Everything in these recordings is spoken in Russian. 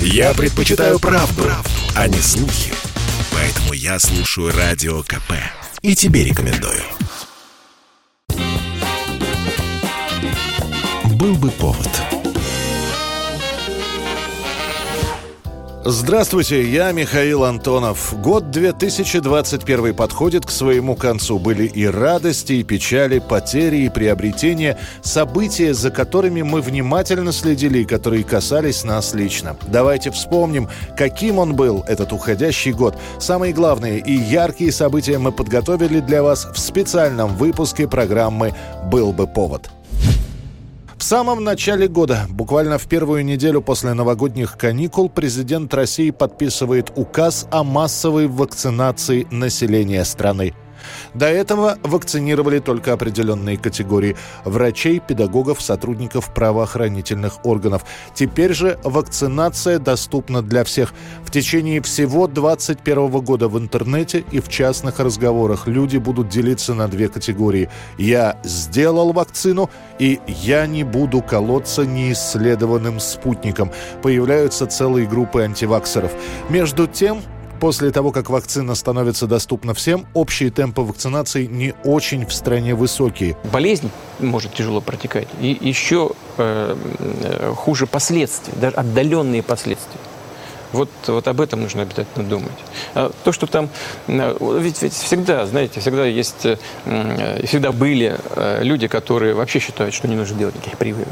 Я предпочитаю правду, правду, а не слухи. Поэтому я слушаю Радио КП. И тебе рекомендую. Был бы повод. Здравствуйте, я Михаил Антонов. Год 2021 подходит к своему концу. Были и радости, и печали, потери, и приобретения, события, за которыми мы внимательно следили и которые касались нас лично. Давайте вспомним, каким он был, этот уходящий год. Самые главные и яркие события мы подготовили для вас в специальном выпуске программы «Был бы повод». В самом начале года, буквально в первую неделю после новогодних каникул, президент России подписывает указ о массовой вакцинации населения страны. До этого вакцинировали только определенные категории врачей, педагогов, сотрудников правоохранительных органов. Теперь же вакцинация доступна для всех. В течение всего 2021 года в интернете и в частных разговорах люди будут делиться на две категории. Я сделал вакцину и я не буду колоться неисследованным спутником. Появляются целые группы антиваксеров. Между тем, После того, как вакцина становится доступна всем, общие темпы вакцинации не очень в стране высокие. Болезнь может тяжело протекать. И еще э, э, хуже последствия, даже отдаленные последствия. Вот, вот об этом нужно обязательно думать. А то, что там... Э, ведь, ведь всегда, знаете, всегда есть... Э, всегда были люди, которые вообще считают, что не нужно делать никаких прививок.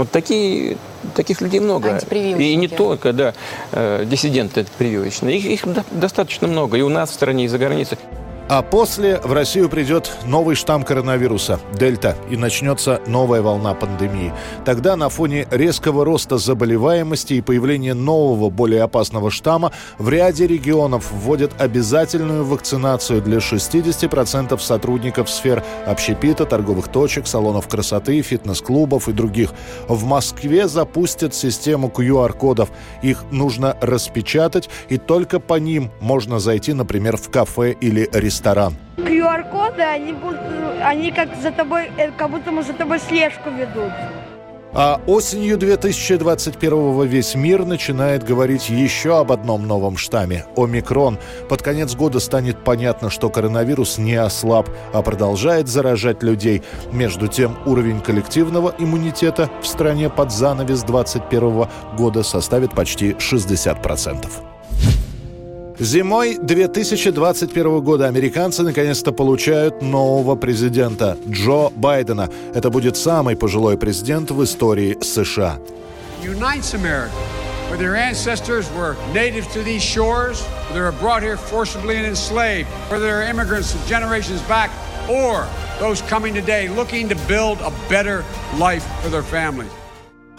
Вот такие, таких людей много. И не только, да, э, диссиденты прививочные. Их, их достаточно много и у нас в стране, и за границей. А после в Россию придет новый штамм коронавируса – Дельта, и начнется новая волна пандемии. Тогда на фоне резкого роста заболеваемости и появления нового, более опасного штамма в ряде регионов вводят обязательную вакцинацию для 60% сотрудников сфер общепита, торговых точек, салонов красоты, фитнес-клубов и других. В Москве запустят систему QR-кодов. Их нужно распечатать, и только по ним можно зайти, например, в кафе или ресторан ресторан. QR-коды, они, будут, они как за тобой, э, как будто мы за тобой слежку ведут. А осенью 2021 весь мир начинает говорить еще об одном новом штамме – омикрон. Под конец года станет понятно, что коронавирус не ослаб, а продолжает заражать людей. Между тем, уровень коллективного иммунитета в стране под занавес 2021 года составит почти 60%. Зимой 2021 года американцы наконец-то получают нового президента Джо Байдена. Это будет самый пожилой президент в истории США. Unites America. Whether your ancestors were natives to these shores, whether they were brought here forcibly and enslaved, whether they're immigrants from generations back, or those coming today looking to build a better life for their families.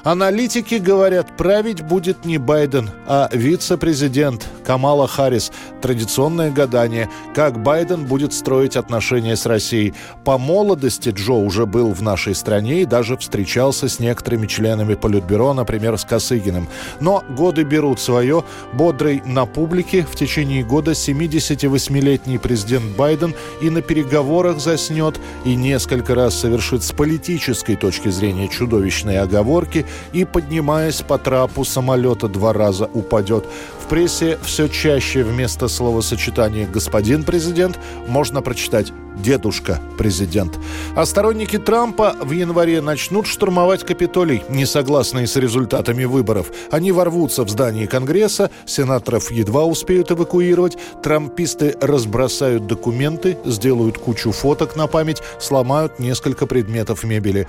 Аналитики говорят, править будет не Байден, а вице-президент Камала Харрис. Традиционное гадание, как Байден будет строить отношения с Россией. По молодости Джо уже был в нашей стране и даже встречался с некоторыми членами Политбюро, например, с Косыгиным. Но годы берут свое. Бодрый на публике в течение года 78-летний президент Байден и на переговорах заснет, и несколько раз совершит с политической точки зрения чудовищные оговорки, и, поднимаясь по трапу самолета, два раза упадет. Прессе все чаще вместо словосочетания «господин президент» можно прочитать дедушка президент. А сторонники Трампа в январе начнут штурмовать Капитолий, не согласные с результатами выборов. Они ворвутся в здание Конгресса, сенаторов едва успеют эвакуировать, трамписты разбросают документы, сделают кучу фоток на память, сломают несколько предметов мебели.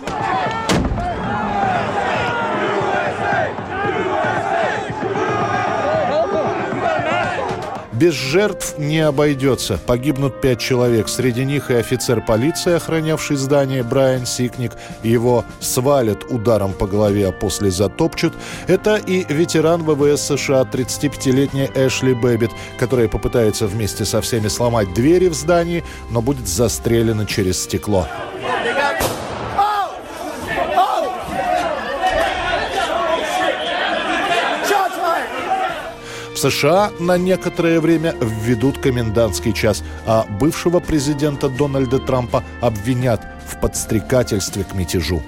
Без жертв не обойдется. Погибнут пять человек. Среди них и офицер полиции, охранявший здание, Брайан Сикник. Его свалят ударом по голове, а после затопчут. Это и ветеран ВВС США, 35-летняя Эшли Бэббит, которая попытается вместе со всеми сломать двери в здании, но будет застрелена через стекло. США на некоторое время введут комендантский час, а бывшего президента Дональда Трампа обвинят в подстрекательстве к мятежу.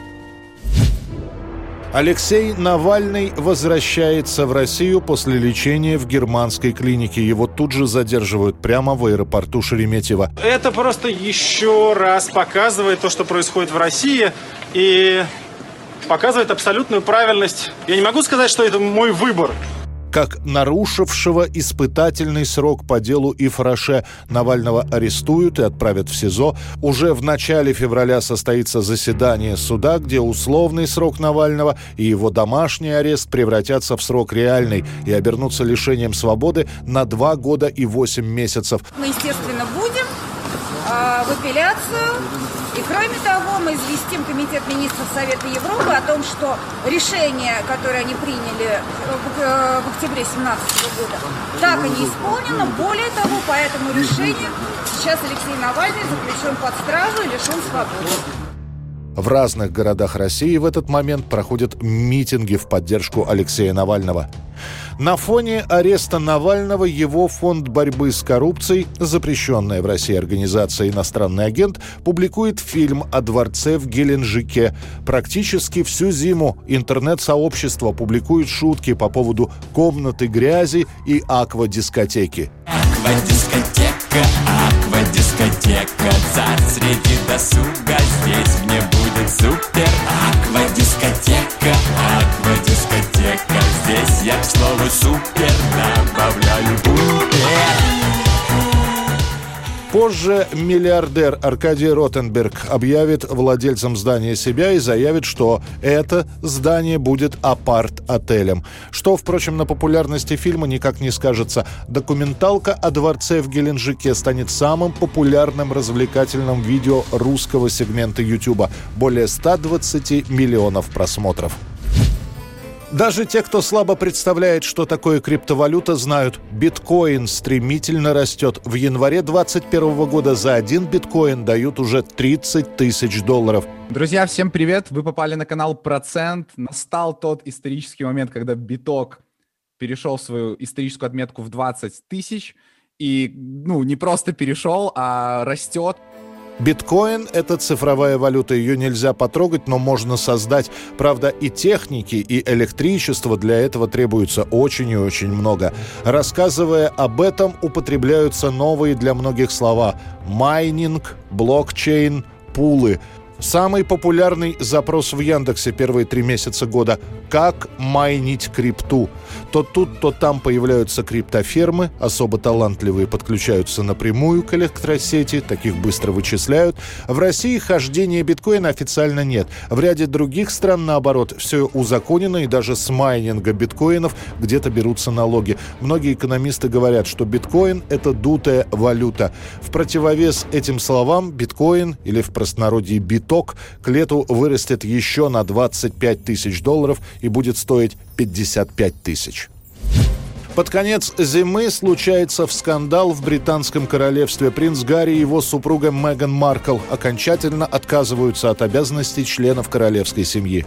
Алексей Навальный возвращается в Россию после лечения в германской клинике. Его тут же задерживают прямо в аэропорту Шереметьево. Это просто еще раз показывает то, что происходит в России. И показывает абсолютную правильность. Я не могу сказать, что это мой выбор как нарушившего испытательный срок по делу Ифраше. Навального арестуют и отправят в СИЗО. Уже в начале февраля состоится заседание суда, где условный срок Навального и его домашний арест превратятся в срок реальный и обернутся лишением свободы на два года и восемь месяцев. Мы, естественно, будем э, в апелляцию и кроме того, мы известим Комитет министров Совета Европы о том, что решение, которое они приняли в октябре 2017 года, так и не исполнено. Более того, по этому решению сейчас Алексей Навальный заключен под стражу и лишен свободы. В разных городах России в этот момент проходят митинги в поддержку Алексея Навального. На фоне ареста Навального его фонд борьбы с коррупцией, запрещенная в России организация «Иностранный агент», публикует фильм о дворце в Геленджике. Практически всю зиму интернет-сообщество публикует шутки по поводу комнаты грязи и аквадискотеки. Аквадискотека, аквадискотека, царь среди досуга, здесь мне будет супер. Аквадискотека, аквадискотека, здесь я к слову супер добавляю бупер. Позже миллиардер Аркадий Ротенберг объявит владельцам здания себя и заявит, что это здание будет апарт-отелем. Что, впрочем, на популярности фильма никак не скажется. Документалка о дворце в Геленджике станет самым популярным развлекательным видео русского сегмента YouTube. Более 120 миллионов просмотров. Даже те, кто слабо представляет, что такое криптовалюта, знают, биткоин стремительно растет. В январе 2021 года за один биткоин дают уже 30 тысяч долларов. Друзья, всем привет! Вы попали на канал Процент. Настал тот исторический момент, когда биток перешел свою историческую отметку в 20 тысяч. И, ну, не просто перешел, а растет. Биткоин – это цифровая валюта, ее нельзя потрогать, но можно создать. Правда, и техники, и электричество для этого требуется очень и очень много. Рассказывая об этом, употребляются новые для многих слова – майнинг, блокчейн, пулы – Самый популярный запрос в Яндексе первые три месяца года – «Как майнить крипту?». То тут, то там появляются криптофермы, особо талантливые подключаются напрямую к электросети, таких быстро вычисляют. В России хождения биткоина официально нет. В ряде других стран, наоборот, все узаконено, и даже с майнинга биткоинов где-то берутся налоги. Многие экономисты говорят, что биткоин – это дутая валюта. В противовес этим словам биткоин, или в простонародье биток, к лету вырастет еще на 25 тысяч долларов и будет стоить 55 тысяч. Под конец зимы случается в скандал в британском королевстве. Принц Гарри и его супруга Меган Маркл окончательно отказываются от обязанностей членов королевской семьи.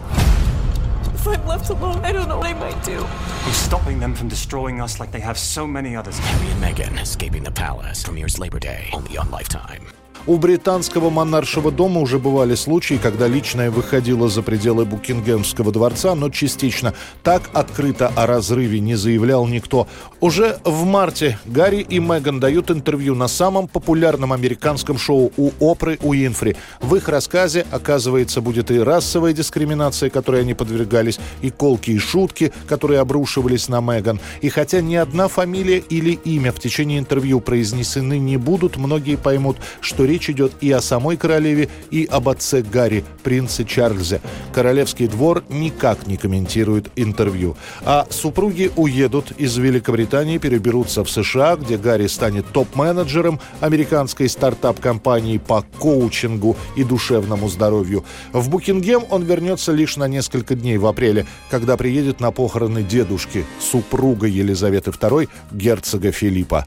stopping them from destroying us like they have so many others. Harry and Meghan escaping the palace premieres Labor Day only on Lifetime. У британского монаршего дома уже бывали случаи, когда личное выходило за пределы Букингемского дворца, но частично. Так открыто о разрыве не заявлял никто. Уже в марте Гарри и Меган дают интервью на самом популярном американском шоу у Опры Уинфри. В их рассказе, оказывается, будет и расовая дискриминация, которой они подвергались, и колки и шутки, которые обрушивались на Меган. И хотя ни одна фамилия или имя в течение интервью произнесены не будут, многие поймут, что речь Речь идет и о самой королеве, и об отце Гарри, принце Чарльзе. Королевский двор никак не комментирует интервью. А супруги уедут из Великобритании, переберутся в США, где Гарри станет топ-менеджером американской стартап-компании по коучингу и душевному здоровью. В Букингем он вернется лишь на несколько дней в апреле, когда приедет на похороны дедушки, супруга Елизаветы II, герцога Филиппа.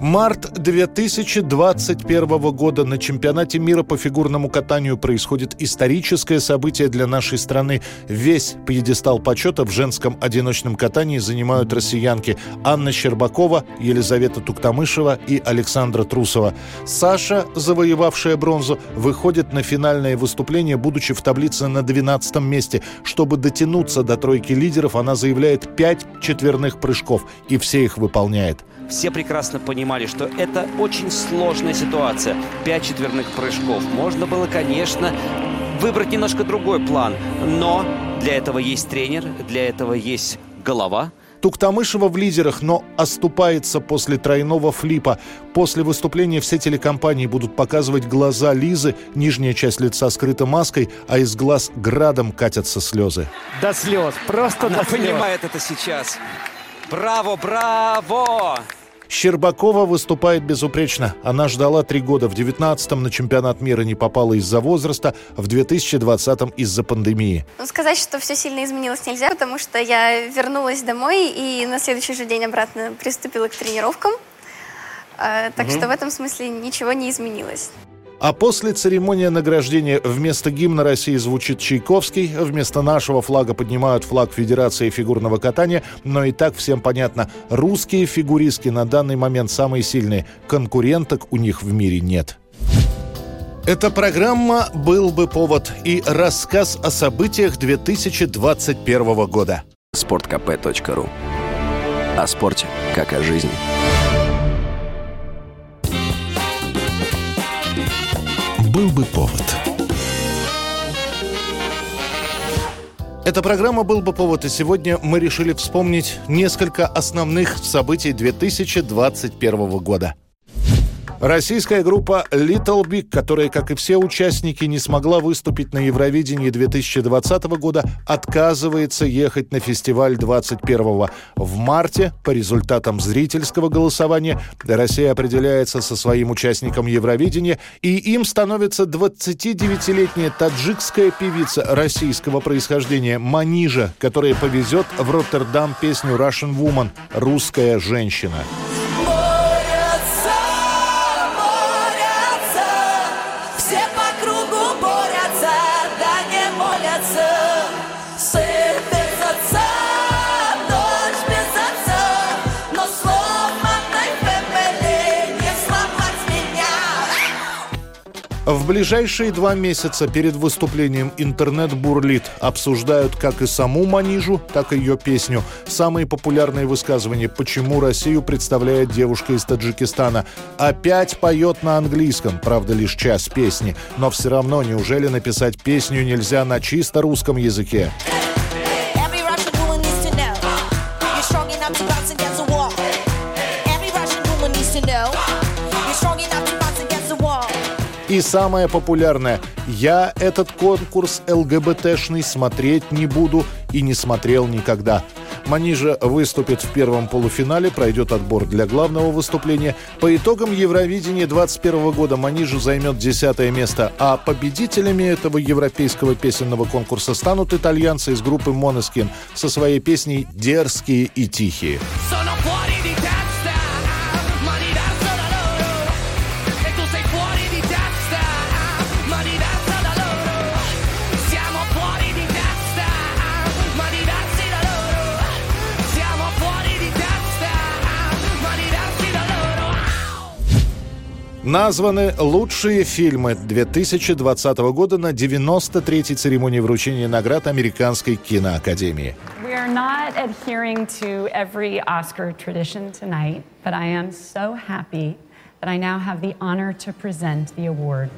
Март 2021 года на чемпионате мира по фигурному катанию происходит историческое событие для нашей страны. Весь пьедестал почета в женском одиночном катании занимают россиянки Анна Щербакова, Елизавета Туктамышева и Александра Трусова. Саша, завоевавшая бронзу, выходит на финальное выступление, будучи в таблице на 12 месте. Чтобы дотянуться до тройки лидеров, она заявляет 5 четверных прыжков и все их выполняет. Все прекрасно понимали, что это очень сложная ситуация. Пять четверных прыжков. Можно было, конечно, выбрать немножко другой план. Но для этого есть тренер, для этого есть голова. Туктамышева в лидерах, но оступается после тройного флипа. После выступления все телекомпании будут показывать глаза Лизы, нижняя часть лица скрыта маской, а из глаз градом катятся слезы. До слез, просто Она до слез. понимает это сейчас. Браво, браво! Щербакова выступает безупречно. Она ждала три года. В 19-м на чемпионат мира не попала из-за возраста, в 2020-м из-за пандемии. Ну, сказать, что все сильно изменилось нельзя, потому что я вернулась домой и на следующий же день обратно приступила к тренировкам. А, так угу. что в этом смысле ничего не изменилось. А после церемонии награждения вместо гимна России звучит Чайковский, вместо нашего флага поднимают флаг Федерации фигурного катания, но и так всем понятно, русские фигуристки на данный момент самые сильные, конкуренток у них в мире нет. Эта программа «Был бы повод» и рассказ о событиях 2021 года. Спорткп.ру О спорте, как о жизни. Был бы повод. Эта программа «Был бы повод», и сегодня мы решили вспомнить несколько основных событий 2021 года – Российская группа Little Big, которая, как и все участники, не смогла выступить на Евровидении 2020 года, отказывается ехать на фестиваль 21 В марте, по результатам зрительского голосования, Россия определяется со своим участником Евровидения, и им становится 29-летняя таджикская певица российского происхождения Манижа, которая повезет в Роттердам песню Russian Woman «Русская женщина». В ближайшие два месяца перед выступлением интернет бурлит. Обсуждают как и саму Манижу, так и ее песню. Самые популярные высказывания «Почему Россию представляет девушка из Таджикистана?» Опять поет на английском, правда, лишь час песни. Но все равно, неужели написать песню нельзя на чисто русском языке? И самое популярное «Я этот конкурс ЛГБТшный смотреть не буду и не смотрел никогда». Манижа выступит в первом полуфинале, пройдет отбор для главного выступления. По итогам Евровидения 2021 года Манижа займет десятое место, а победителями этого европейского песенного конкурса станут итальянцы из группы Måneskin со своей песней «Дерзкие и тихие». Названы лучшие фильмы 2020 года на 93-й церемонии вручения наград Американской киноакадемии. That I now have the honor to present the award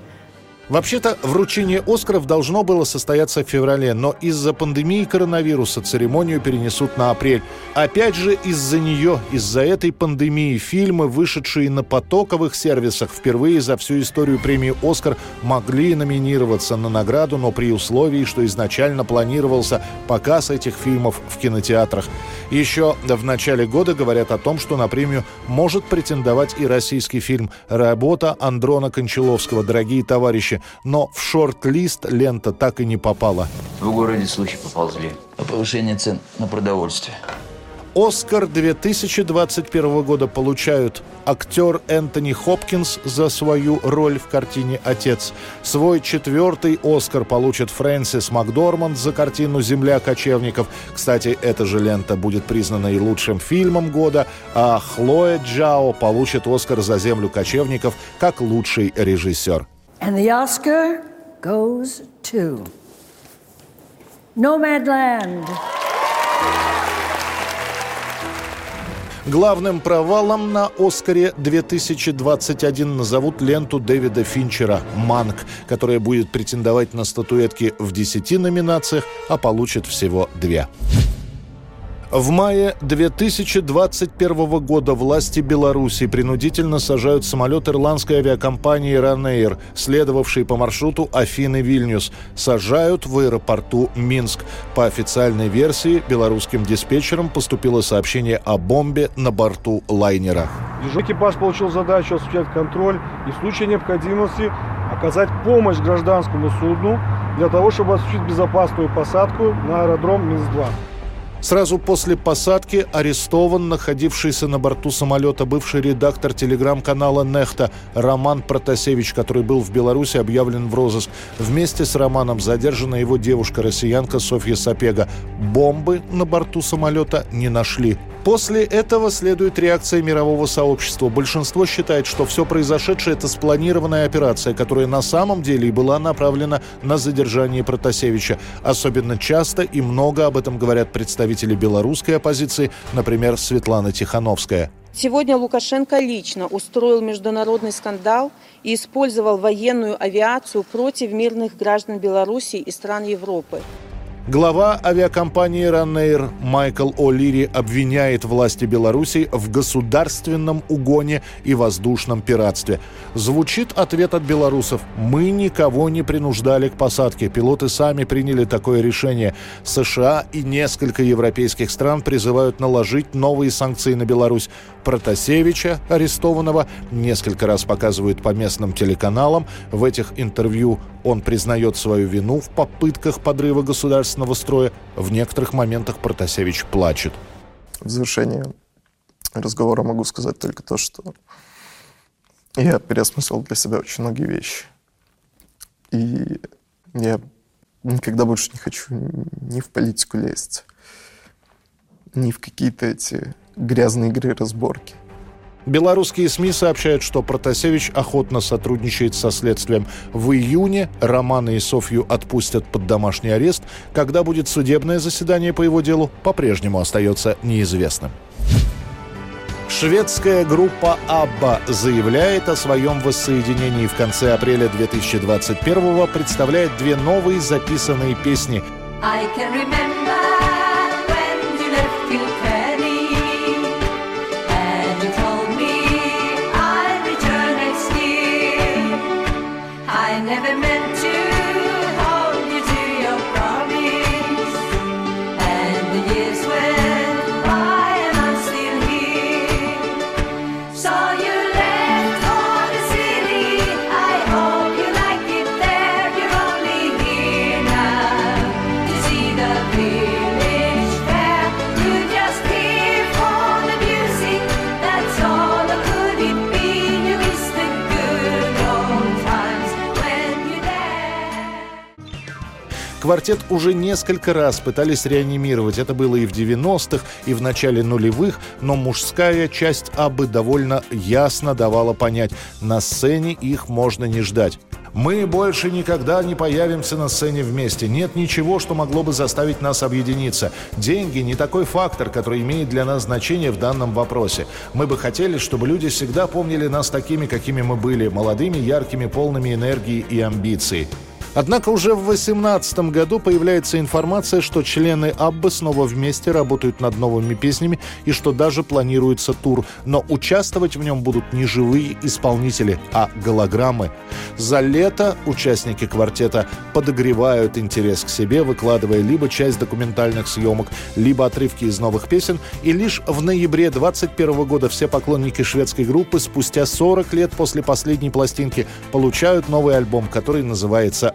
Вообще-то, вручение «Оскаров» должно было состояться в феврале, но из-за пандемии коронавируса церемонию перенесут на апрель. Опять же, из-за нее, из-за этой пандемии, фильмы, вышедшие на потоковых сервисах, впервые за всю историю премии «Оскар» могли номинироваться на награду, но при условии, что изначально планировался показ этих фильмов в кинотеатрах. Еще в начале года говорят о том, что на премию может претендовать и российский фильм «Работа» Андрона Кончаловского «Дорогие товарищи», но в шорт-лист лента так и не попала. В городе слухи поползли о повышении цен на продовольствие. Оскар 2021 года получают актер Энтони Хопкинс за свою роль в картине «Отец». Свой четвертый Оскар получит Фрэнсис Макдорманд за картину «Земля кочевников». Кстати, эта же лента будет признана и лучшим фильмом года, а Хлоя Джао получит Оскар за «Землю кочевников» как лучший режиссер. And the Oscar goes to Nomadland. Главным провалом на «Оскаре» 2021 назовут ленту Дэвида Финчера «Манк», которая будет претендовать на статуэтки в 10 номинациях, а получит всего две. В мае 2021 года власти Беларуси принудительно сажают самолет ирландской авиакомпании «Ранэйр», следовавший по маршруту Афины-Вильнюс. Сажают в аэропорту Минск. По официальной версии, белорусским диспетчерам поступило сообщение о бомбе на борту лайнера. Экипаж получил задачу осуществлять контроль и в случае необходимости оказать помощь гражданскому судну для того, чтобы осуществить безопасную посадку на аэродром Минск-2. Сразу после посадки арестован находившийся на борту самолета бывший редактор телеграм-канала «Нехта» Роман Протасевич, который был в Беларуси объявлен в розыск. Вместе с Романом задержана его девушка-россиянка Софья Сапега. Бомбы на борту самолета не нашли. После этого следует реакция мирового сообщества. Большинство считает, что все произошедшее – это спланированная операция, которая на самом деле и была направлена на задержание Протасевича. Особенно часто и много об этом говорят представители белорусской оппозиции, например, Светлана Тихановская. Сегодня Лукашенко лично устроил международный скандал и использовал военную авиацию против мирных граждан Беларуси и стран Европы. Глава авиакомпании «Раннейр» Майкл О'Лири обвиняет власти Беларуси в государственном угоне и воздушном пиратстве. Звучит ответ от белорусов. «Мы никого не принуждали к посадке. Пилоты сами приняли такое решение. США и несколько европейских стран призывают наложить новые санкции на Беларусь. Протасевича, арестованного, несколько раз показывают по местным телеканалам. В этих интервью он признает свою вину в попытках подрыва государственного строя. В некоторых моментах Протасевич плачет. В завершение разговора могу сказать только то, что я переосмыслил для себя очень многие вещи. И я никогда больше не хочу ни в политику лезть, ни в какие-то эти грязные игры разборки. Белорусские СМИ сообщают, что Протасевич охотно сотрудничает со следствием. В июне Романа и Софью отпустят под домашний арест. Когда будет судебное заседание по его делу, по-прежнему остается неизвестным. Шведская группа «Абба» заявляет о своем воссоединении в конце апреля 2021 представляет две новые записанные песни. I can remember Квартет уже несколько раз пытались реанимировать. Это было и в 90-х, и в начале нулевых, но мужская часть Абы довольно ясно давала понять, на сцене их можно не ждать. Мы больше никогда не появимся на сцене вместе. Нет ничего, что могло бы заставить нас объединиться. Деньги не такой фактор, который имеет для нас значение в данном вопросе. Мы бы хотели, чтобы люди всегда помнили нас такими, какими мы были, молодыми, яркими, полными энергии и амбиций. Однако уже в 2018 году появляется информация, что члены Аббы снова вместе работают над новыми песнями и что даже планируется тур. Но участвовать в нем будут не живые исполнители, а голограммы. За лето участники квартета подогревают интерес к себе, выкладывая либо часть документальных съемок, либо отрывки из новых песен. И лишь в ноябре 2021 года все поклонники шведской группы спустя 40 лет после последней пластинки получают новый альбом, который называется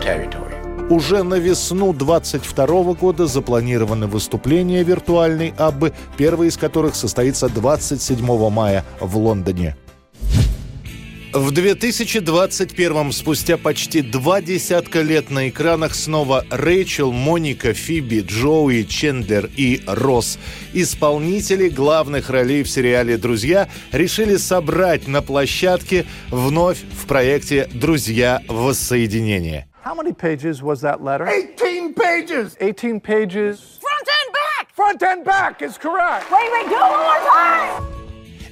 territory. Уже на весну 22 года запланированы выступления виртуальной Аббы, первый из которых состоится 27 мая в Лондоне. В 2021 спустя почти два десятка лет на экранах снова Рэйчел, Моника, Фиби, Джоуи, Чендлер и Росс. Исполнители главных ролей в сериале «Друзья» решили собрать на площадке вновь в проекте «Друзья. Воссоединение». How many pages was that letter? 18 pages! 18 pages. Front and back! Front and back is correct. Wait, wait, do it one more time!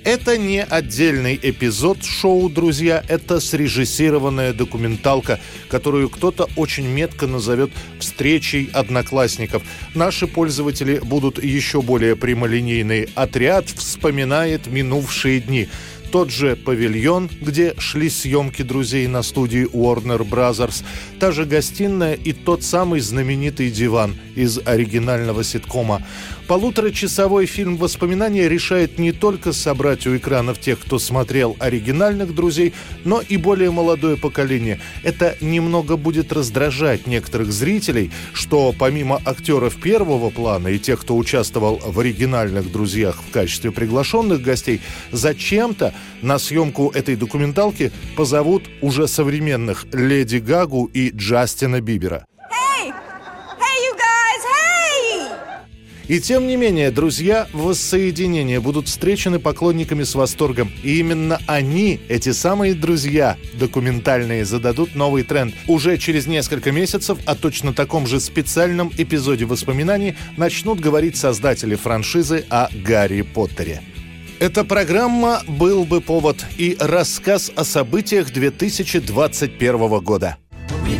Это не отдельный эпизод шоу «Друзья», это срежиссированная документалка, которую кто-то очень метко назовет «встречей одноклассников». Наши пользователи будут еще более прямолинейные. Отряд вспоминает минувшие дни – тот же павильон, где шли съемки друзей на студии Warner Brothers, та же гостиная и тот самый знаменитый диван из оригинального ситкома. Полуторачасовой фильм «Воспоминания» решает не только собрать у экранов тех, кто смотрел оригинальных «Друзей», но и более молодое поколение. Это немного будет раздражать некоторых зрителей, что помимо актеров первого плана и тех, кто участвовал в оригинальных «Друзьях» в качестве приглашенных гостей, зачем-то на съемку этой документалки позовут уже современных Леди Гагу и Джастина Бибера. И тем не менее, друзья воссоединения будут встречены поклонниками с восторгом. И именно они, эти самые друзья документальные, зададут новый тренд. Уже через несколько месяцев о точно таком же специальном эпизоде воспоминаний начнут говорить создатели франшизы о Гарри Поттере. Эта программа «Был бы повод» и рассказ о событиях 2021 года. Послушай,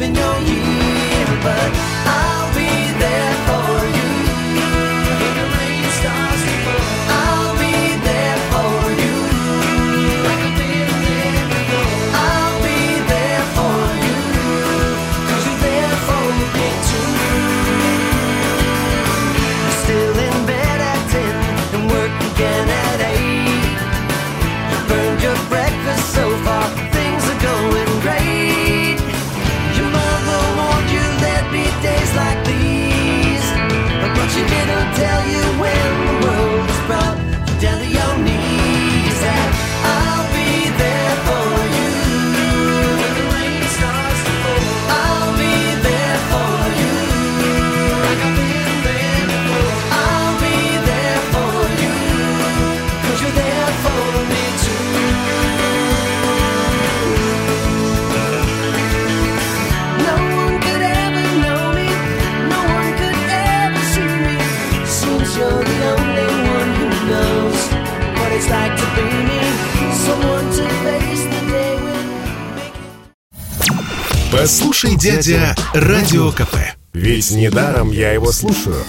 дядя, Радио КП. Ведь недаром я его слушаю.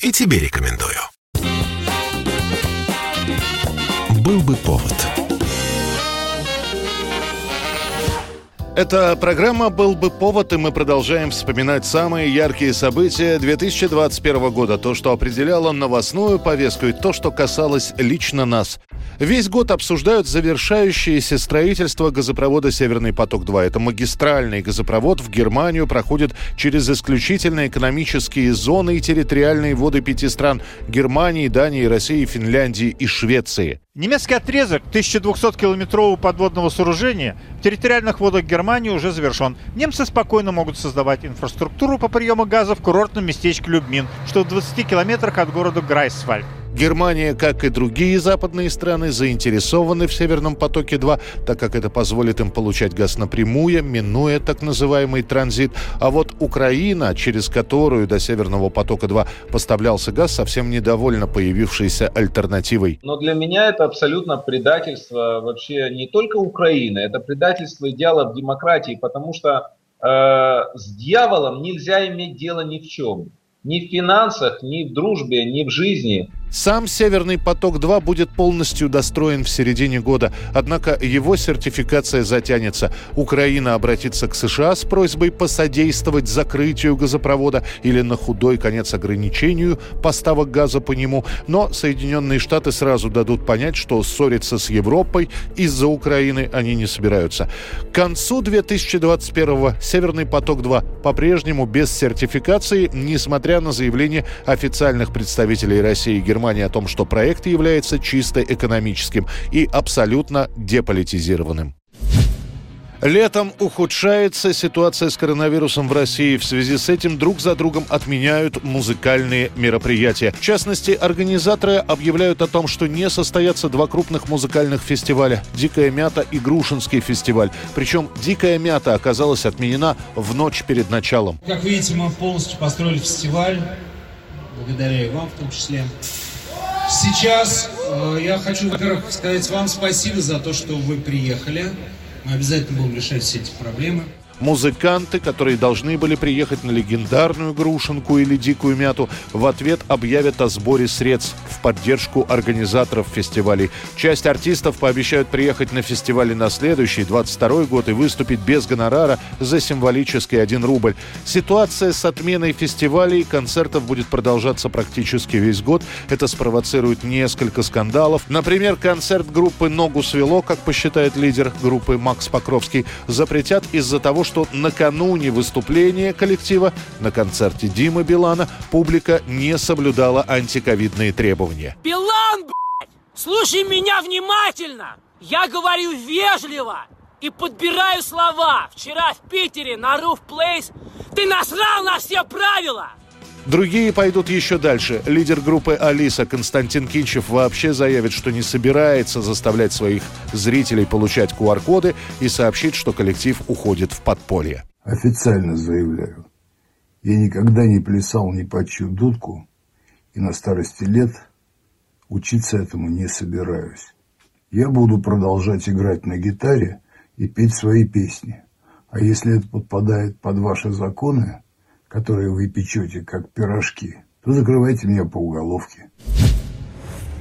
И тебе рекомендую. Был бы повод. Эта программа «Был бы повод», и мы продолжаем вспоминать самые яркие события 2021 года. То, что определяло новостную повестку, и то, что касалось лично нас. Весь год обсуждают завершающееся строительство газопровода «Северный поток-2». Это магистральный газопровод в Германию проходит через исключительно экономические зоны и территориальные воды пяти стран – Германии, Дании, России, Финляндии и Швеции. Немецкий отрезок 1200-километрового подводного сооружения в территориальных водах Германии уже завершен. Немцы спокойно могут создавать инфраструктуру по приему газа в курортном местечке Любмин, что в 20 километрах от города Грайсвальд. Германия, как и другие западные страны, заинтересованы в «Северном потоке-2», так как это позволит им получать газ напрямую, минуя так называемый транзит. А вот Украина, через которую до «Северного потока-2» поставлялся газ, совсем недовольна появившейся альтернативой. Но для меня это абсолютно предательство вообще не только Украины, это предательство идеалов демократии, потому что э, с дьяволом нельзя иметь дело ни в чем. Ни в финансах, ни в дружбе, ни в жизни. Сам «Северный поток-2» будет полностью достроен в середине года, однако его сертификация затянется. Украина обратится к США с просьбой посодействовать закрытию газопровода или на худой конец ограничению поставок газа по нему, но Соединенные Штаты сразу дадут понять, что ссориться с Европой из-за Украины они не собираются. К концу 2021-го «Северный поток-2» по-прежнему без сертификации, несмотря на заявление официальных представителей России и Германии Германии о том, что проект является чисто экономическим и абсолютно деполитизированным. Летом ухудшается ситуация с коронавирусом в России. В связи с этим друг за другом отменяют музыкальные мероприятия. В частности, организаторы объявляют о том, что не состоятся два крупных музыкальных фестиваля – «Дикая мята» и «Грушинский фестиваль». Причем «Дикая мята» оказалась отменена в ночь перед началом. Как видите, мы полностью построили фестиваль, благодаря и вам в том числе. Сейчас э, я хочу, во-первых, сказать вам спасибо за то, что вы приехали. Мы обязательно будем решать все эти проблемы музыканты, которые должны были приехать на легендарную Грушинку или Дикую Мяту, в ответ объявят о сборе средств в поддержку организаторов фестивалей. Часть артистов пообещают приехать на фестивали на следующий, 22 год, и выступить без гонорара за символический 1 рубль. Ситуация с отменой фестивалей и концертов будет продолжаться практически весь год. Это спровоцирует несколько скандалов. Например, концерт группы «Ногу свело», как посчитает лидер группы Макс Покровский, запретят из-за того, что накануне выступления коллектива на концерте Димы Билана публика не соблюдала антиковидные требования. Билан, блядь! Слушай меня внимательно! Я говорю вежливо и подбираю слова. Вчера в Питере на Roof Place ты насрал на все правила! Другие пойдут еще дальше. Лидер группы «Алиса» Константин Кинчев вообще заявит, что не собирается заставлять своих зрителей получать QR-коды и сообщит, что коллектив уходит в подполье. Официально заявляю, я никогда не плясал ни по чью дудку и на старости лет учиться этому не собираюсь. Я буду продолжать играть на гитаре и петь свои песни. А если это подпадает под ваши законы, которые вы печете, как пирожки, то закрывайте меня по уголовке.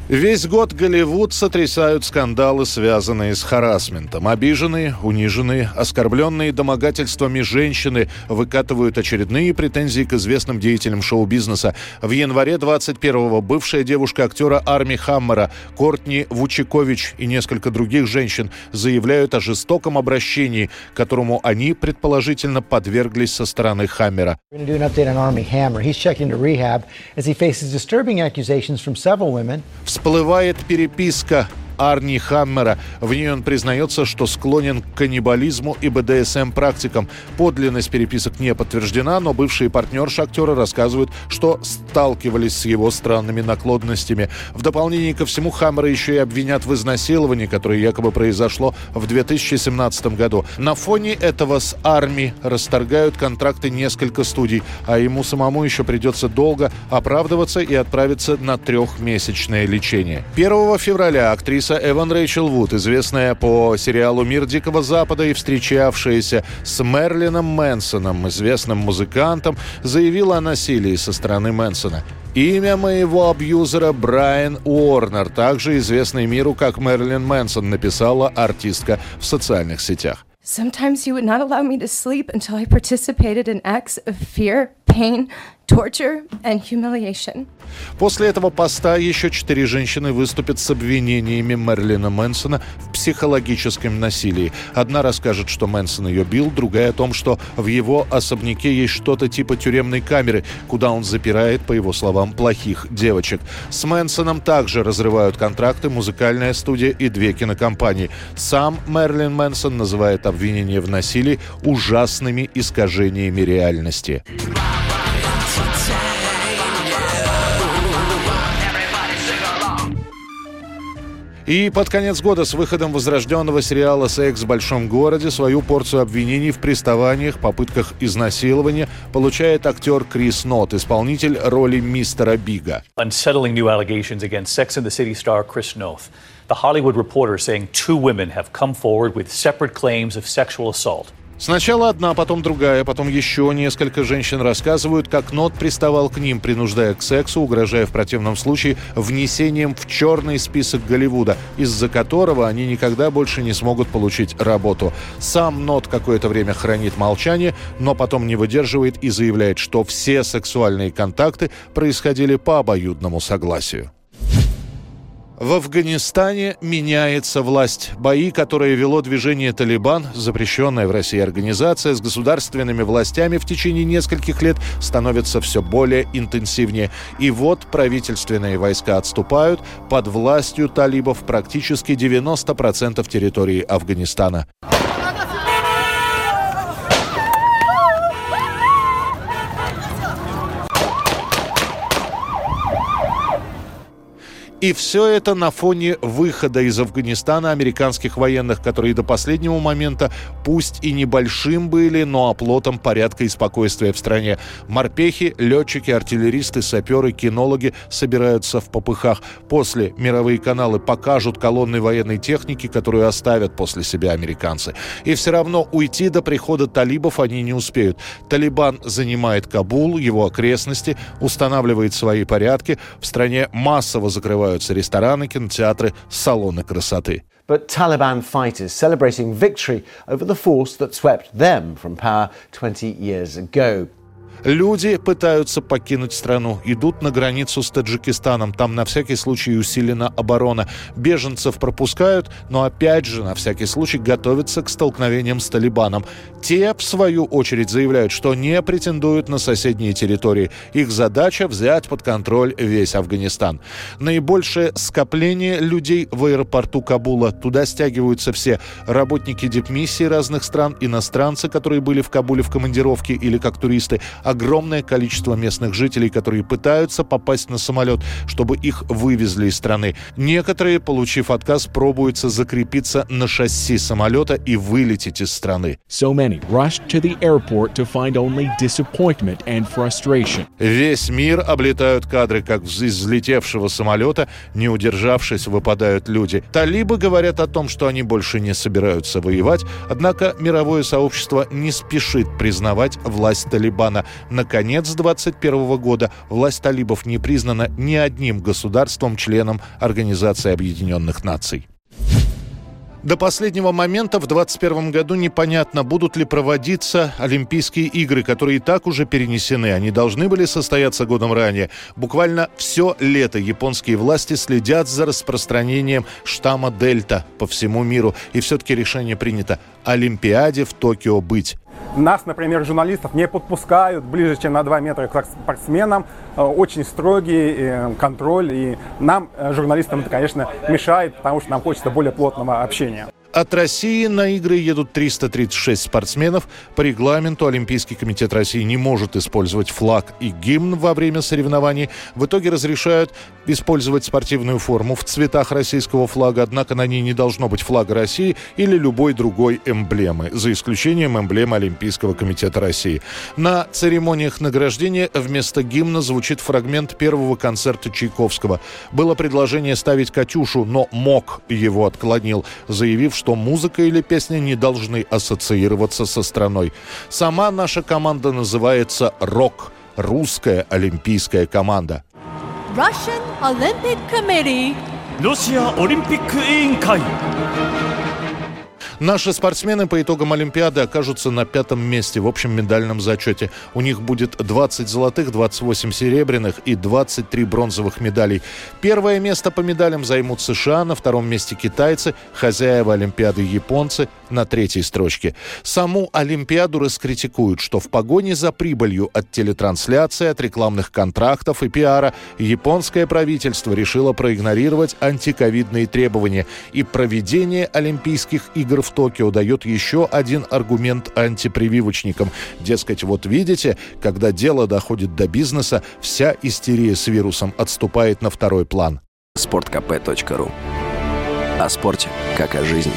Весь год Голливуд сотрясают скандалы, связанные с харасментом. Обиженные, униженные, оскорбленные домогательствами женщины выкатывают очередные претензии к известным деятелям шоу-бизнеса. В январе 21-го бывшая девушка актера Арми Хаммера, Кортни Вучикович и несколько других женщин заявляют о жестоком обращении, которому они, предположительно, подверглись со стороны Хаммера. Всплывает переписка Арни Хаммера. В ней он признается, что склонен к каннибализму и БДСМ-практикам. Подлинность переписок не подтверждена, но бывшие партнерши актера рассказывают, что сталкивались с его странными наклонностями. В дополнение ко всему, Хаммера еще и обвинят в изнасиловании, которое якобы произошло в 2017 году. На фоне этого с Арми расторгают контракты несколько студий, а ему самому еще придется долго оправдываться и отправиться на трехмесячное лечение. 1 февраля актриса актриса Эван Рэйчел Вуд, известная по сериалу «Мир Дикого Запада» и встречавшаяся с Мерлином Мэнсоном, известным музыкантом, заявила о насилии со стороны Мэнсона. Имя моего абьюзера Брайан Уорнер, также известный миру как Мерлин Мэнсон, написала артистка в социальных сетях. Sometimes you would not allow me to sleep until I participated in acts of fear, pain, torture and humiliation. После этого поста еще четыре женщины выступят с обвинениями Мерлина Мэнсона в психологическом насилии. Одна расскажет, что Мэнсон ее бил, другая о том, что в его особняке есть что-то типа тюремной камеры, куда он запирает, по его словам, плохих девочек. С Мэнсоном также разрывают контракты музыкальная студия и две кинокомпании. Сам Мерлин Мэнсон называет обвинения в насилии ужасными искажениями реальности. И под конец года с выходом возрожденного сериала «Секс в большом городе» свою порцию обвинений в приставаниях, попытках изнасилования получает актер Крис Нот, исполнитель роли мистера Бига. The Hollywood Reporter saying two women have come forward with separate claims of sexual assault. Сначала одна, потом другая, потом еще несколько женщин рассказывают, как Нот приставал к ним, принуждая к сексу, угрожая в противном случае внесением в черный список Голливуда, из-за которого они никогда больше не смогут получить работу. Сам Нот какое-то время хранит молчание, но потом не выдерживает и заявляет, что все сексуальные контакты происходили по обоюдному согласию. В Афганистане меняется власть. Бои, которые вело движение «Талибан», запрещенная в России организация, с государственными властями в течение нескольких лет становятся все более интенсивнее. И вот правительственные войска отступают. Под властью талибов практически 90% территории Афганистана. И все это на фоне выхода из Афганистана американских военных, которые до последнего момента, пусть и небольшим были, но оплотом порядка и спокойствия в стране. Морпехи, летчики, артиллеристы, саперы, кинологи собираются в попыхах. После мировые каналы покажут колонны военной техники, которую оставят после себя американцы. И все равно уйти до прихода талибов они не успеют. Талибан занимает Кабул, его окрестности, устанавливает свои порядки. В стране массово закрывают открываются рестораны, кинотеатры, салоны красоты. But Taliban fighters celebrating victory over the force that swept them from power 20 years ago. Люди пытаются покинуть страну, идут на границу с Таджикистаном. Там на всякий случай усилена оборона. Беженцев пропускают, но опять же на всякий случай готовятся к столкновениям с Талибаном. Те, в свою очередь, заявляют, что не претендуют на соседние территории. Их задача взять под контроль весь Афганистан. Наибольшее скопление людей в аэропорту Кабула. Туда стягиваются все работники дипмиссии разных стран, иностранцы, которые были в Кабуле в командировке или как туристы, огромное количество местных жителей, которые пытаются попасть на самолет, чтобы их вывезли из страны. Некоторые, получив отказ, пробуются закрепиться на шасси самолета и вылететь из страны. So many rushed to the airport to find only disappointment and frustration. Весь мир облетают кадры, как из взлетевшего самолета, не удержавшись, выпадают люди. Талибы говорят о том, что они больше не собираются воевать, однако мировое сообщество не спешит признавать власть Талибана. Наконец, 2021 года власть талибов не признана ни одним государством-членом Организации Объединенных Наций. До последнего момента в 2021 году непонятно, будут ли проводиться Олимпийские игры, которые и так уже перенесены. Они должны были состояться годом ранее. Буквально все лето японские власти следят за распространением штамма Дельта по всему миру. И все-таки решение принято. Олимпиаде в Токио быть. Нас, например, журналистов не подпускают ближе, чем на 2 метра к спортсменам. Э, очень строгий э, контроль. И нам, э, журналистам, это, конечно, мешает, потому что нам хочется более плотного общения. От России на игры едут 336 спортсменов. По регламенту Олимпийский комитет России не может использовать флаг и гимн во время соревнований. В итоге разрешают использовать спортивную форму в цветах российского флага, однако на ней не должно быть флага России или любой другой эмблемы, за исключением эмблемы Олимпийского комитета России. На церемониях награждения вместо гимна звучит фрагмент первого концерта Чайковского. Было предложение ставить «Катюшу», но МОК его отклонил, заявив, что музыка или песня не должны ассоциироваться со страной. Сама наша команда называется «Рок» – русская олимпийская команда. Russian Olympic Committee. ロシアオリンピック委員会 Наши спортсмены по итогам Олимпиады окажутся на пятом месте в общем медальном зачете. У них будет 20 золотых, 28 серебряных и 23 бронзовых медалей. Первое место по медалям займут США, на втором месте китайцы, хозяева Олимпиады японцы на третьей строчке. Саму Олимпиаду раскритикуют, что в погоне за прибылью от телетрансляции, от рекламных контрактов и пиара японское правительство решило проигнорировать антиковидные требования и проведение Олимпийских игр в Токио дает еще один аргумент антипрививочникам. Дескать, вот видите, когда дело доходит до бизнеса, вся истерия с вирусом отступает на второй план. Спорткп.ру О спорте, как о жизни.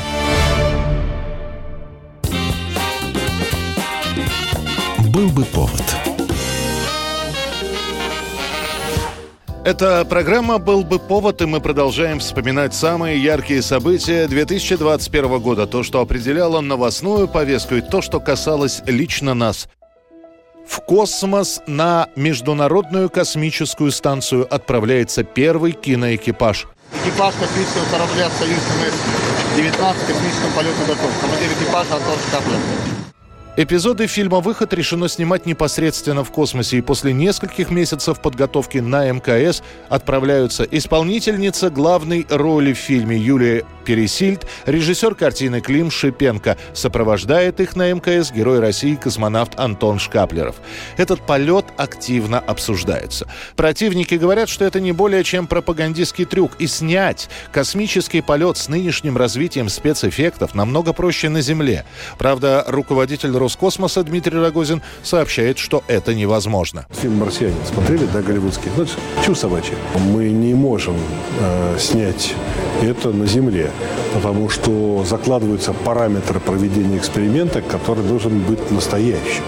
Был бы повод. Эта программа «Был бы повод», и мы продолжаем вспоминать самые яркие события 2021 года. То, что определяло новостную повестку, и то, что касалось лично нас. В космос на Международную космическую станцию отправляется первый киноэкипаж. Экипаж космического корабля «Союз МС-19» в космическом полете готов. Командир экипажа Антон Шкаплер. Эпизоды фильма «Выход» решено снимать непосредственно в космосе, и после нескольких месяцев подготовки на МКС отправляются исполнительница главной роли в фильме Юлия Пересильд, режиссер картины Клим Шипенко. Сопровождает их на МКС герой России космонавт Антон Шкаплеров. Этот полет активно обсуждается. Противники говорят, что это не более чем пропагандистский трюк, и снять космический полет с нынешним развитием спецэффектов намного проще на Земле. Правда, руководитель Роскосмоса Дмитрий Рогозин сообщает, что это невозможно. Фильм «Марсианин» смотрели, да, голливудский? Ну, чу собачья. Мы не можем э, снять это на Земле, потому что закладываются параметры проведения эксперимента, который должен быть настоящим.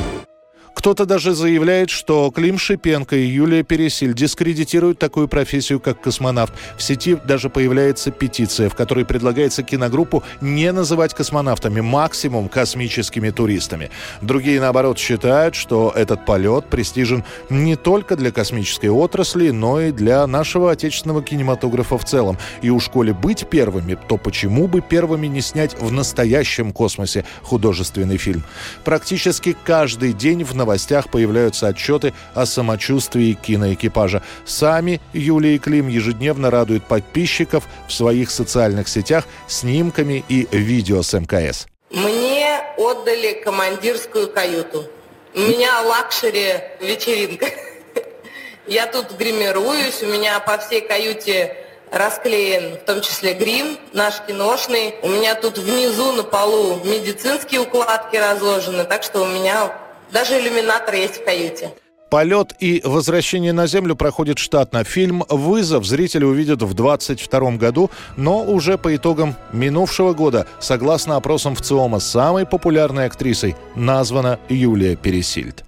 Кто-то даже заявляет, что Клим Шипенко и Юлия Пересиль дискредитируют такую профессию, как космонавт. В сети даже появляется петиция, в которой предлагается киногруппу не называть космонавтами, максимум космическими туристами. Другие, наоборот, считают, что этот полет престижен не только для космической отрасли, но и для нашего отечественного кинематографа в целом. И у школе быть первыми, то почему бы первыми не снять в настоящем космосе художественный фильм? Практически каждый день в новостях появляются отчеты о самочувствии киноэкипажа. Сами Юлия и Клим ежедневно радуют подписчиков в своих социальных сетях снимками и видео с МКС. Мне отдали командирскую каюту. У меня luxury вечеринка. Я тут гримируюсь, у меня по всей каюте расклеен, в том числе грим наш киношный. У меня тут внизу на полу медицинские укладки разложены, так что у меня даже иллюминатор есть в каюте. Полет и возвращение на Землю проходит штатно. Фильм «Вызов» зрители увидят в 2022 году, но уже по итогам минувшего года, согласно опросам ВЦИОМа, самой популярной актрисой названа Юлия Пересильд.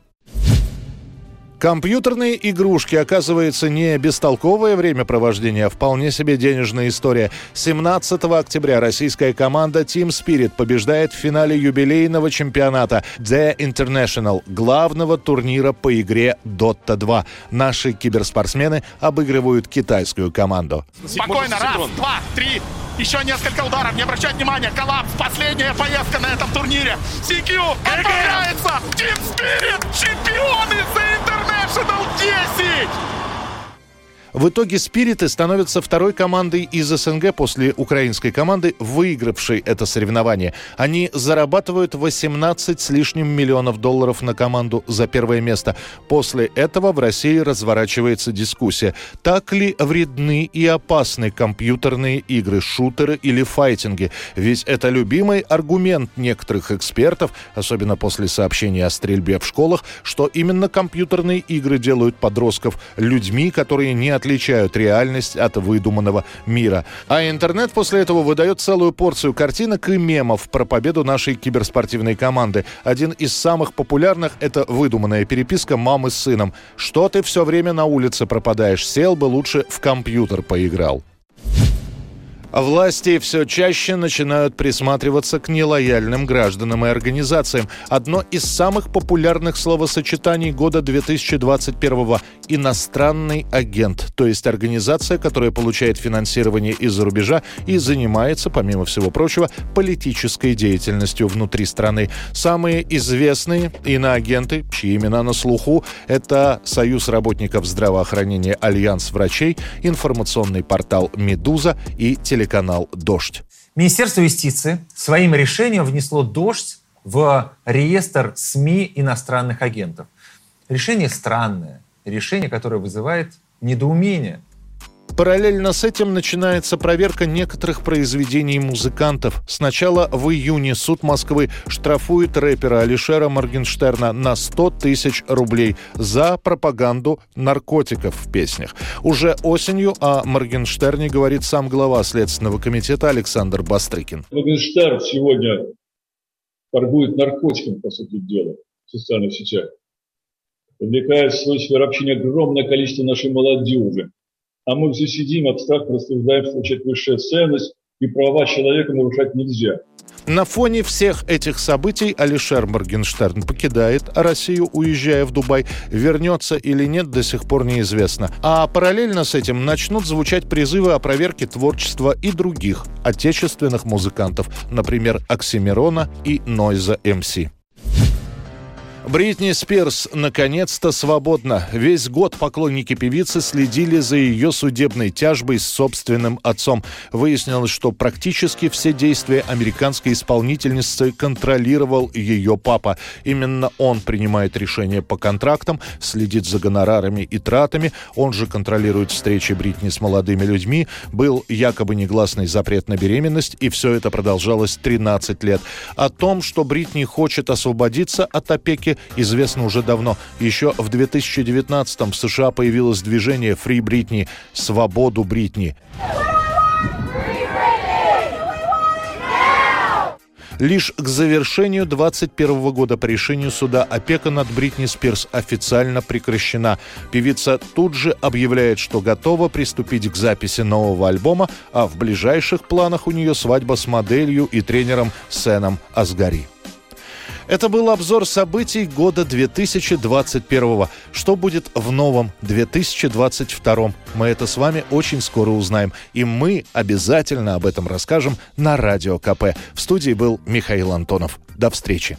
Компьютерные игрушки, оказывается, не бестолковое времяпровождение, а вполне себе денежная история. 17 октября российская команда Team Spirit побеждает в финале юбилейного чемпионата The International, главного турнира по игре Dota 2. Наши киберспортсмены обыгрывают китайскую команду. Спокойно, раз, два, три, еще несколько ударов, не обращать внимания, коллапс, последняя поездка на этом турнире. CQ отправляется Team Spirit, чемпионы Isso não disse! В итоге «Спириты» становятся второй командой из СНГ после украинской команды, выигравшей это соревнование. Они зарабатывают 18 с лишним миллионов долларов на команду за первое место. После этого в России разворачивается дискуссия. Так ли вредны и опасны компьютерные игры, шутеры или файтинги? Ведь это любимый аргумент некоторых экспертов, особенно после сообщения о стрельбе в школах, что именно компьютерные игры делают подростков людьми, которые не отличают реальность от выдуманного мира. А интернет после этого выдает целую порцию картинок и мемов про победу нашей киберспортивной команды. Один из самых популярных – это выдуманная переписка мамы с сыном. «Что ты все время на улице пропадаешь? Сел бы лучше в компьютер поиграл». Власти все чаще начинают присматриваться к нелояльным гражданам и организациям. Одно из самых популярных словосочетаний года 2021 – иностранный агент, то есть организация, которая получает финансирование из-за рубежа и занимается, помимо всего прочего, политической деятельностью внутри страны. Самые известные иноагенты, чьи имена на слуху, это Союз работников здравоохранения «Альянс врачей», информационный портал «Медуза» и телеканал телеканал «Дождь». Министерство юстиции своим решением внесло «Дождь» в реестр СМИ иностранных агентов. Решение странное, решение, которое вызывает недоумение – Параллельно с этим начинается проверка некоторых произведений музыкантов. Сначала в июне суд Москвы штрафует рэпера Алишера Моргенштерна на 100 тысяч рублей за пропаганду наркотиков в песнях. Уже осенью о Моргенштерне говорит сам глава Следственного комитета Александр Бастрыкин. Моргенштерн сегодня торгует наркотиками, по сути дела, в социальных сетях. Привлекает в свою сферу общения огромное количество нашей молодежи А мы все сидим, абстрактно рассуждаем, что это высшая ценность, и права человека нарушать нельзя. На фоне всех этих событий Алишер Моргенштерн покидает Россию, уезжая в Дубай. Вернется или нет, до сих пор неизвестно. А параллельно с этим начнут звучать призывы о проверке творчества и других отечественных музыкантов, например, Оксимирона и Нойза МС. Бритни Спирс наконец-то свободна. Весь год поклонники певицы следили за ее судебной тяжбой с собственным отцом. Выяснилось, что практически все действия американской исполнительницы контролировал ее папа. Именно он принимает решения по контрактам, следит за гонорарами и тратами. Он же контролирует встречи Бритни с молодыми людьми. Был якобы негласный запрет на беременность, и все это продолжалось 13 лет. О том, что Бритни хочет освободиться от опеки, известно уже давно. Еще в 2019-м в США появилось движение Free Britney – «Свободу Бритни». Лишь к завершению 2021 года по решению суда опека над Бритни Спирс официально прекращена. Певица тут же объявляет, что готова приступить к записи нового альбома, а в ближайших планах у нее свадьба с моделью и тренером Сеном Асгари. Это был обзор событий года 2021. Что будет в новом 2022? Мы это с вами очень скоро узнаем. И мы обязательно об этом расскажем на Радио КП. В студии был Михаил Антонов. До встречи.